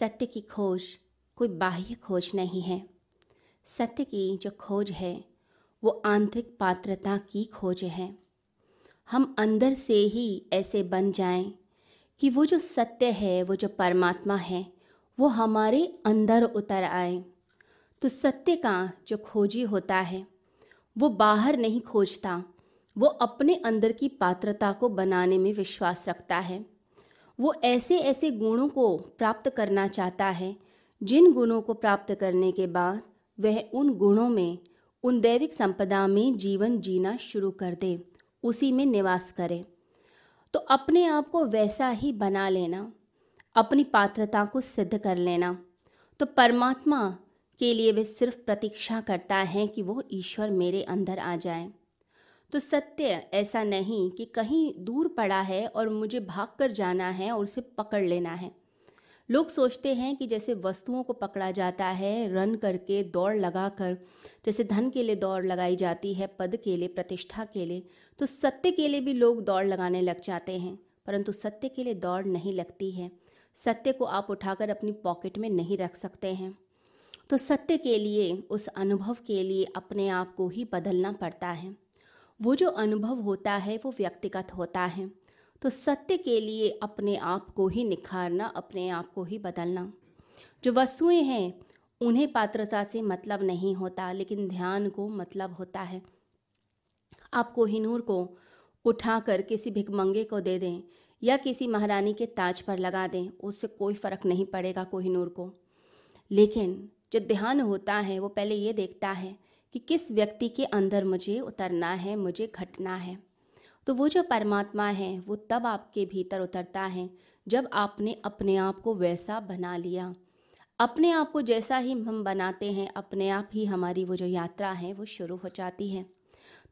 सत्य की खोज कोई बाह्य खोज नहीं है। सत्य की जो खोज है, वो आंतरिक पात्रता की खोज है। हम अंदर से ही ऐसे बन जाएँ कि वो जो सत्य है, वो जो परमात्मा है, वो हमारे अंदर उतर आए। तो सत्य का जो खोजी होता है, वो बाहर नहीं खोजता, वो अपने अंदर की पात्रता को बनाने में विश्वास रखता है। वो ऐसे ऐसे गुणों को प्राप्त करना चाहता है, जिन गुणों को प्राप्त करने के बाद वह उन गुणों में, उन दैविक संपदा में जीवन जीना शुरू कर दे, उसी में निवास करे। तो अपने आप को वैसा ही बना लेना, अपनी पात्रता को सिद्ध कर लेना। तो परमात्मा के लिए वे सिर्फ़ प्रतीक्षा करता है कि वो ईश्वर मेरे अंदर आ जाए। तो सत्य ऐसा नहीं कि कहीं दूर पड़ा है और मुझे भाग कर जाना है और उसे पकड़ लेना है। लोग सोचते हैं कि जैसे वस्तुओं को पकड़ा जाता है, रन करके दौड़ लगा कर जैसे धन के लिए दौड़ लगाई जाती है, पद के लिए, प्रतिष्ठा के लिए तो सत्य के लिए भी लोग दौड़ लगाने लग जाते हैं। परंतु सत्य के लिए दौड़ नहीं लगती है। सत्य को आप उठाकर अपनी पॉकेट में नहीं रख सकते हैं। तो सत्य के लिए, उस अनुभव के लिए अपने आप को ही बदलना पड़ता है। वो जो अनुभव होता है, वो व्यक्तिगत होता है। तो सत्य के लिए अपने आप को ही निखारना, अपने आप को ही बदलना। जो वस्तुएँ हैं, उन्हें पात्रता से मतलब नहीं होता, लेकिन ध्यान को मतलब होता है। आप कोहिनूर को उठाकर किसी भिकमंगे को दे दें या किसी महारानी के ताज पर लगा दें, उससे कोई फ़र्क नहीं पड़ेगा कोहिनूर को। लेकिन जो ध्यान होता है, वो पहले ये देखता है कि किस व्यक्ति के अंदर मुझे उतरना है, मुझे घटना है। तो वो जो परमात्मा है, वो तब आपके भीतर उतरता है, जब आपने अपने आप को वैसा बना लिया। अपने आप को जैसा ही हम बनाते हैं, अपने आप ही हमारी वो जो यात्रा है, वो शुरू हो जाती है।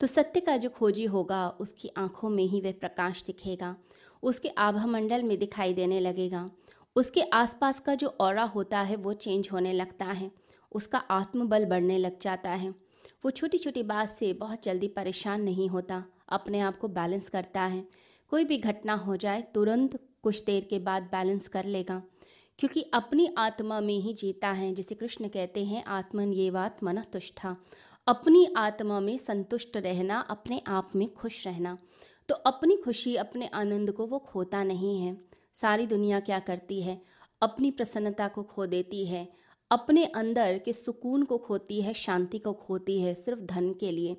तो सत्य का जो खोजी होगा, उसकी आँखों में ही वह प्रकाश दिखेगा, उसके आभा मंडल में दिखाई देने लगेगा, उसके आसपास का जो और होता है, वो चेंज होने लगता है, उसका आत्मबल बढ़ने लग जाता है। वो छोटी छोटी बात से बहुत जल्दी परेशान नहीं होता, अपने आप को बैलेंस करता है। कोई भी घटना हो जाए, तुरंत कुछ देर के बाद बैलेंस कर लेगा, क्योंकि अपनी आत्मा में ही जीता है, जिसे कृष्ण कहते हैं, आत्मन ये बात मन तुष्ठा अपनी आत्मा में संतुष्ट रहना, अपने आप में खुश रहना। तो अपनी खुशी, अपने आनंद को वो खोता नहीं है। सारी दुनिया क्या करती है? अपनी प्रसन्नता को खो देती है। अपने अंदर के सुकून को खोती है, शांति को खोती है सिर्फ़ धन के लिए।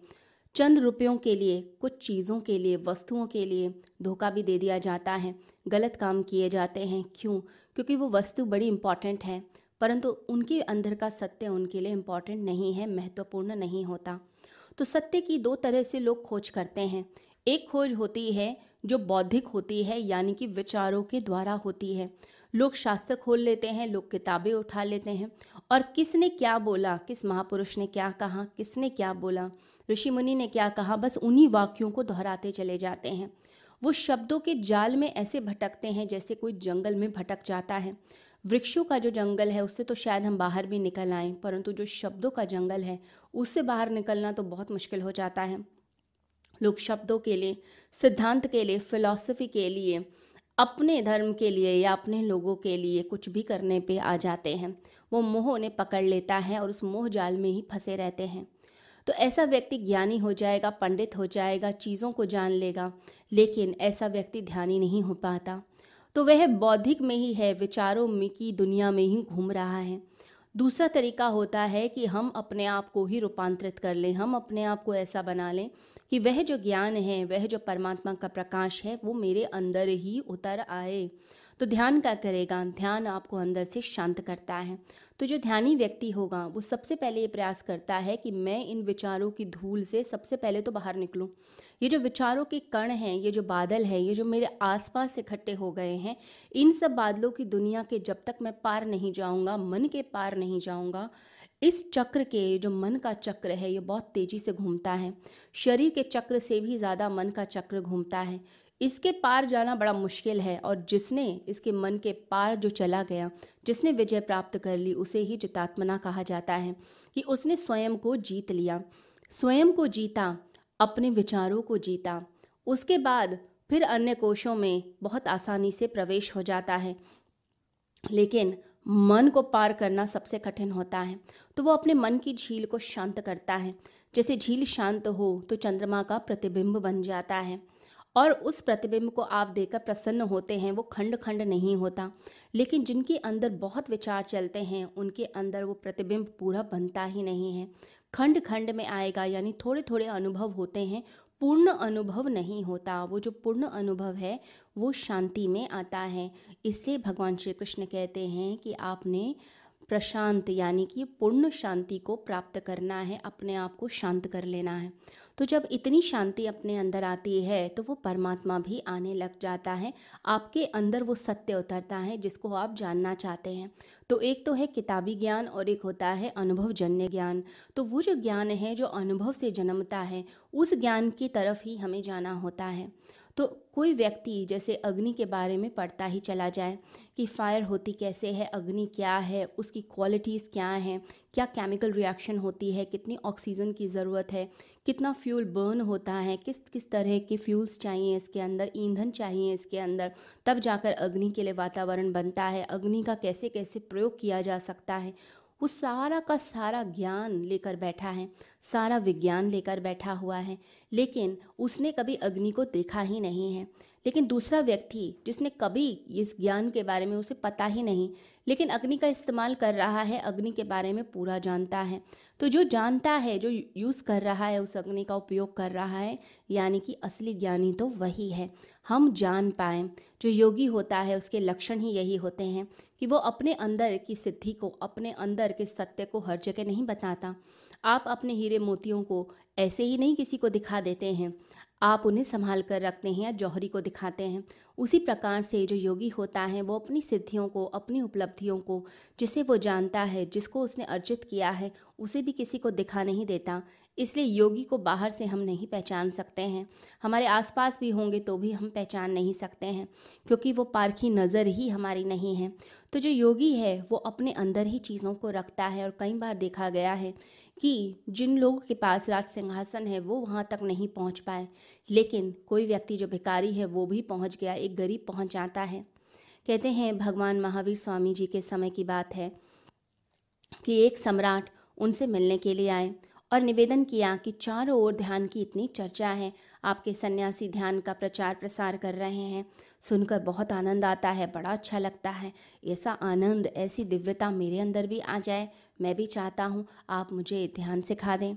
चंद रुपयों के लिए, कुछ चीज़ों के लिए, वस्तुओं के लिए धोखा भी दे दिया जाता है। गलत काम किए जाते हैं। क्यों? क्योंकि वो वस्तु बड़ी इंपॉर्टेंट है, परंतु उनके अंदर का सत्य उनके लिए इंपॉर्टेंट नहीं है, महत्वपूर्ण नहीं होता। तो सत्य की दो तरह से लोग खोज करते हैं। एक खोज होती है जो बौद्धिक होती है, यानी कि विचारों के द्वारा होती है। लोग शास्त्र खोल लेते हैं, लोग किताबें उठा लेते हैं। और किसने क्या बोला? किस महापुरुष ने क्या कहा? किसने क्या बोला? ऋषि मुनि ने क्या कहा? बस उन्हीं वाक्यों को दोहराते चले जाते हैं। वो शब्दों के जाल में ऐसे भटकते हैं जैसे कोई जंगल में भटक जाता है। वृक्षों का जो जंगल है, उससे तो शायद हम बाहर भी निकल आएँ, परंतु जो शब्दों का जंगल है, उससे बाहर निकलना तो बहुत मुश्किल हो जाता है। लोग शब्दों के लिए, सिद्धांत के लिए, फिलॉसफी के लिए अपने धर्म के लिए या अपने लोगों के लिए कुछ भी करने पे आ जाते हैं। वो मोह उन्हें पकड़ लेता है और उस मोह जाल में ही फंसे रहते हैं। तो ऐसा व्यक्ति ज्ञानी हो जाएगा, पंडित हो जाएगा, चीज़ों को जान लेगा, लेकिन ऐसा व्यक्ति ध्यानी नहीं हो पाता। तो वह बौद्धिक में ही है, विचारों में की दुनिया में ही घूम रहा है। दूसरा तरीका होता है कि हम अपने आप को ही रूपांतरित कर लें, हम अपने आप को ऐसा बना लें कि वह जो ज्ञान है, वह जो परमात्मा का प्रकाश है, वो मेरे अंदर ही उतर आए। तो ध्यान क्या करेगा? ध्यान आपको अंदर से शांत करता है। तो जो ध्यानी व्यक्ति होगा, वो सबसे पहले ये प्रयास करता है कि मैं इन विचारों की धूल से सबसे पहले तो बाहर निकलूं। ये जो विचारों के कण हैं, ये जो बादल हैं, ये जो मेरे आसपास इकट्ठे हो गए हैं, इन सब बादलों की दुनिया के जब तक मैं पार नहीं जाऊँगा, मन के पार नहीं जाऊँगा इस चक्र के जो मन का चक्र है, ये बहुत तेज़ी से घूमता है। शरीर के चक्र से भी ज़्यादा मन का चक्र घूमता है। इसके पार जाना बड़ा मुश्किल है और जिसने इसके मन के पार जो चला गया, जिसने विजय प्राप्त कर ली, उसे ही जितात्मना कहा जाता है कि उसने स्वयं को जीत लिया। स्वयं को जीता, अपने विचारों को जीता। उसके बाद फिर अन्य कोशों में बहुत आसानी से प्रवेश हो जाता है। लेकिन मन को पार करना सबसे कठिन होता है। तो वो अपने मन की झील को शांत करता है। जैसे झील शांत हो तो चंद्रमा का प्रतिबिंब बन जाता है। और उस प्रतिबिंब को आप देखकर प्रसन्न होते हैं, वो खंड खंड नहीं होता। लेकिन जिनके अंदर बहुत विचार चलते हैं, उनके अंदर वो प्रतिबिंब पूरा बनता ही नहीं है। खंड खंड में आएगा, यानी थोड़े थोड़े अनुभव होते हैं पूर्ण अनुभव नहीं होता। वो जो पूर्ण अनुभव है, वो शांति में आता है। इसलिए भगवान श्री कृष्ण कहते हैं कि आपने प्रशांत, यानी कि पूर्ण शांति को प्राप्त करना है, अपने आप को शांत कर लेना है। तो जब इतनी शांति अपने अंदर आती है तो वो परमात्मा भी आने लग जाता है। आपके अंदर वो सत्य उतरता है, जिसको आप जानना चाहते हैं। तो एक तो है किताबी ज्ञान और एक होता है अनुभवजन्य ज्ञान। तो वो जो ज्ञान है, जो अनुभव से जन्मता है, उस ज्ञान की तरफ़ ही हमें जाना होता है। तो कोई व्यक्ति जैसे अग्नि के बारे में पढ़ता ही चला जाए कि फायर होती कैसे है, अग्नि क्या है, उसकी क्वालिटीज़ क्या हैं, क्या केमिकल रिएक्शन होती है, कितनी ऑक्सीजन की ज़रूरत है, कितना फ्यूल बर्न होता है, किस किस तरह के फ्यूल्स चाहिए इसके अंदर, ईंधन चाहिए इसके अंदर, तब जाकर अग्नि के लिए वातावरण बनता है, अग्नि का कैसे कैसे प्रयोग किया जा सकता है, वो सारा का सारा ज्ञान लेकर बैठा है, सारा विज्ञान लेकर बैठा हुआ है। लेकिन उसने कभी अग्नि को देखा ही नहीं है। लेकिन दूसरा व्यक्ति, जिसने कभी इस ज्ञान के बारे में उसे पता ही नहीं, लेकिन अग्नि का इस्तेमाल कर रहा है, अग्नि के बारे में पूरा जानता है। तो जो जानता है, जो यूज़ कर रहा है, उस अग्नि का उपयोग कर रहा है, यानी कि असली ज्ञानी तो वही है। हम जान पाएँ, जो योगी होता है, उसके लक्षण ही यही होते हैं, कि वो अपने अंदर की सिद्धि को, अपने अंदर के सत्य को हर जगह नहीं बताता। आप अपने हीरे मोतियों को ऐसे ही नहीं किसी को दिखा देते हैं। आप उन्हें संभाल कर रखते हैं या जौहरी को दिखाते हैं। उसी प्रकार से जो योगी होता है, वो अपनी सिद्धियों को, अपनी उपलब्धियों को, जिसे वो जानता है, जिसको उसने अर्जित किया है, उसे भी किसी को दिखा नहीं देता। इसलिए योगी को बाहर से हम नहीं पहचान सकते हैं। हमारे आसपास भी होंगे तो भी हम पहचान नहीं सकते हैं, क्योंकि वो पारखी नज़र ही हमारी नहीं है। तो जो योगी है, वो अपने अंदर ही चीज़ों को रखता है और कई बार देखा गया है कि जिन लोगों के पास राज सिंहासन है, वो वहाँ तक नहीं पहुँच पाए। लेकिन कोई व्यक्ति जो भिकारी है, वो भी पहुँच गया, एक गरीब पहुँच जाता है। कहते हैं, भगवान महावीर स्वामी जी के समय की बात है कि एक सम्राट उनसे मिलने के लिए आए और निवेदन किया कि चारों ओर ध्यान की इतनी चर्चा है। आपके सन्यासी ध्यान का प्रचार प्रसार कर रहे हैं। सुनकर बहुत आनंद आता है, बड़ा अच्छा लगता है। ऐसा आनंद, ऐसी दिव्यता मेरे अंदर भी आ जाए, मैं भी चाहता हूँ, आप मुझे ध्यान सिखा दें।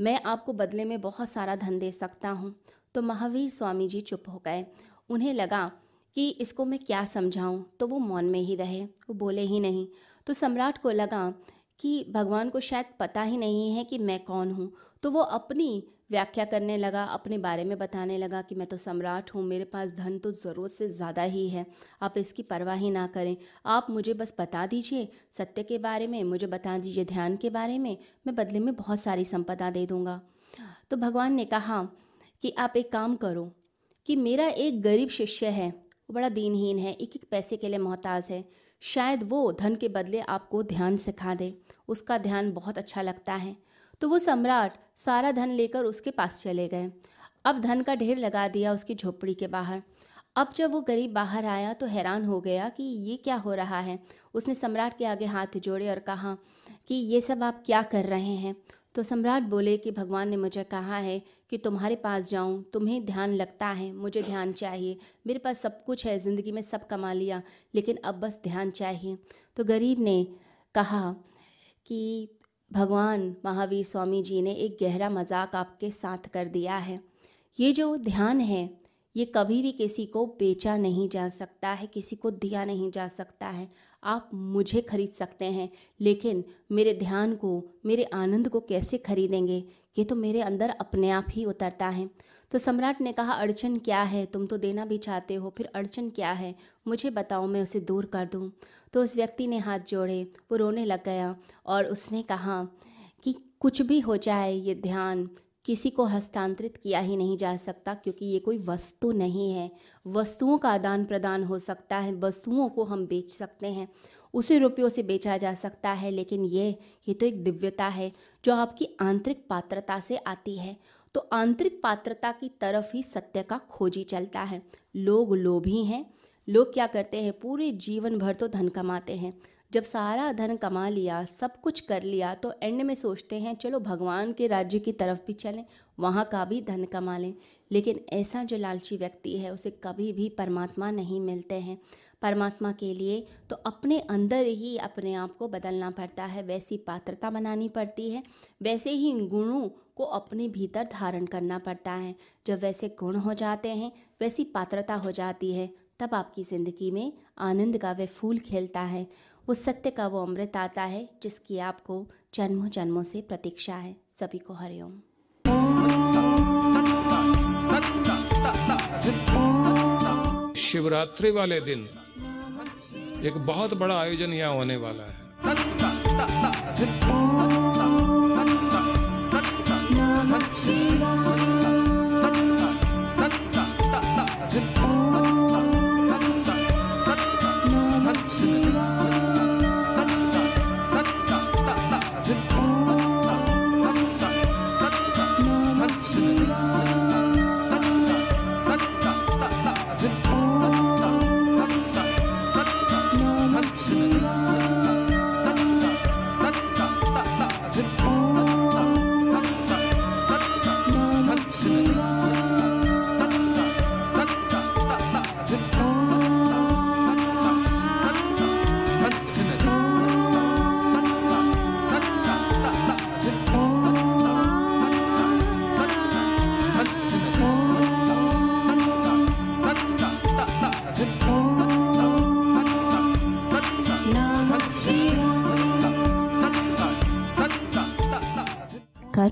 मैं आपको बदले में बहुत सारा धन दे सकता हूँ। तो महावीर स्वामी जी चुप हो गए। उन्हें लगा कि इसको मैं क्या समझाऊं? तो वो मौन में ही रहे। वो बोले ही नहीं। तो सम्राट को लगा कि भगवान को शायद पता ही नहीं है कि मैं कौन हूँ। तो वो अपनी व्याख्या करने लगा, अपने बारे में बताने लगा कि मैं तो सम्राट हूँ, मेरे पास धन तो ज़रूरत से ज़्यादा ही है। आप इसकी परवाह ही ना करें। आप मुझे बस बता दीजिए सत्य के बारे में, मुझे बता दीजिए ध्यान के बारे में, मैं बदले में बहुत सारी संपदा दे दूँगा। तो भगवान ने कहा कि आप एक काम करो कि मेरा एक गरीब शिष्य है, वो बड़ा दीनहीन है, एक एक पैसे के लिए मोहताज है, शायद वो धन के बदले आपको ध्यान सिखा दे, उसका ध्यान बहुत अच्छा लगता है। तो वो सम्राट सारा धन लेकर उसके पास चले गए। अब धन का ढेर लगा दिया उसकी झोपड़ी के बाहर। अब जब वो गरीब बाहर आया तो हैरान हो गया कि ये क्या हो रहा है। उसने सम्राट के आगे हाथ जोड़े और कहा कि ये सब आप क्या कर रहे हैं? तो सम्राट बोले कि भगवान ने मुझे कहा है कि तुम्हारे पास जाऊँ, तुम्हें ध्यान लगता है, मुझे ध्यान चाहिए। मेरे पास सब कुछ है, ज़िंदगी में सब कमा लिया, लेकिन अब बस ध्यान चाहिए। तो गरीब ने कहा कि भगवान महावीर स्वामी जी ने एक गहरा मज़ाक आपके साथ कर दिया है। ये जो ध्यान है ये कभी भी किसी को बेचा नहीं जा सकता है, किसी को दिया नहीं जा सकता है। आप मुझे खरीद सकते हैं, लेकिन मेरे ध्यान को, मेरे आनंद को कैसे खरीदेंगे? ये तो मेरे अंदर अपने आप ही उतरता है। तो सम्राट ने कहा, अड़चन क्या है? तुम तो देना भी चाहते हो, फिर अड़चन क्या है? मुझे बताओ, मैं उसे दूर कर दूँ। तो उस व्यक्ति ने हाथ जोड़े, वो रोने लग गया और उसने कहा कि, कुछ भी हो जाए, ये ध्यान किसी को हस्तांतरित किया ही नहीं जा सकता क्योंकि ये कोई वस्तु नहीं है। वस्तुओं का आदान प्रदान हो सकता है, वस्तुओं को हम बेच सकते हैं, उसी रुपयों से बेचा जा सकता है, लेकिन ये ये तो एक दिव्यता है जो आपकी आंतरिक पात्रता से आती है। तो आंतरिक पात्रता की तरफ़ ही सत्य का खोजी चलता है। लोग लोभी हैं, लोग क्या करते हैं, पूरे जीवन भर तो धन कमाते हैं जब सारा धन कमा लिया, सब कुछ कर लिया तो एंड में सोचते हैं, चलो भगवान के राज्य की तरफ़ भी चलें, वहाँ का भी धन कमा लें। लेकिन ऐसा जो लालची व्यक्ति है, उसे कभी भी परमात्मा नहीं मिलते हैं। परमात्मा के लिए तो अपने अंदर ही अपने आप को बदलना पड़ता है, वैसी पात्रता बनानी पड़ती है, वैसे ही गुणों को अपने भीतर धारण करना पड़ता है। जब वैसे गुण हो जाते हैं, वैसी पात्रता हो जाती है, तब आपकी ज़िंदगी में आनंद का वह फूल खिलता है। उस सत्य का वो अमृत आता है, जिसकी आपको जन्मों जन्मों से प्रतीक्षा है। सभी को हरिओम शिवरात्रि वाले दिन एक बहुत बड़ा आयोजन यहाँ होने वाला है।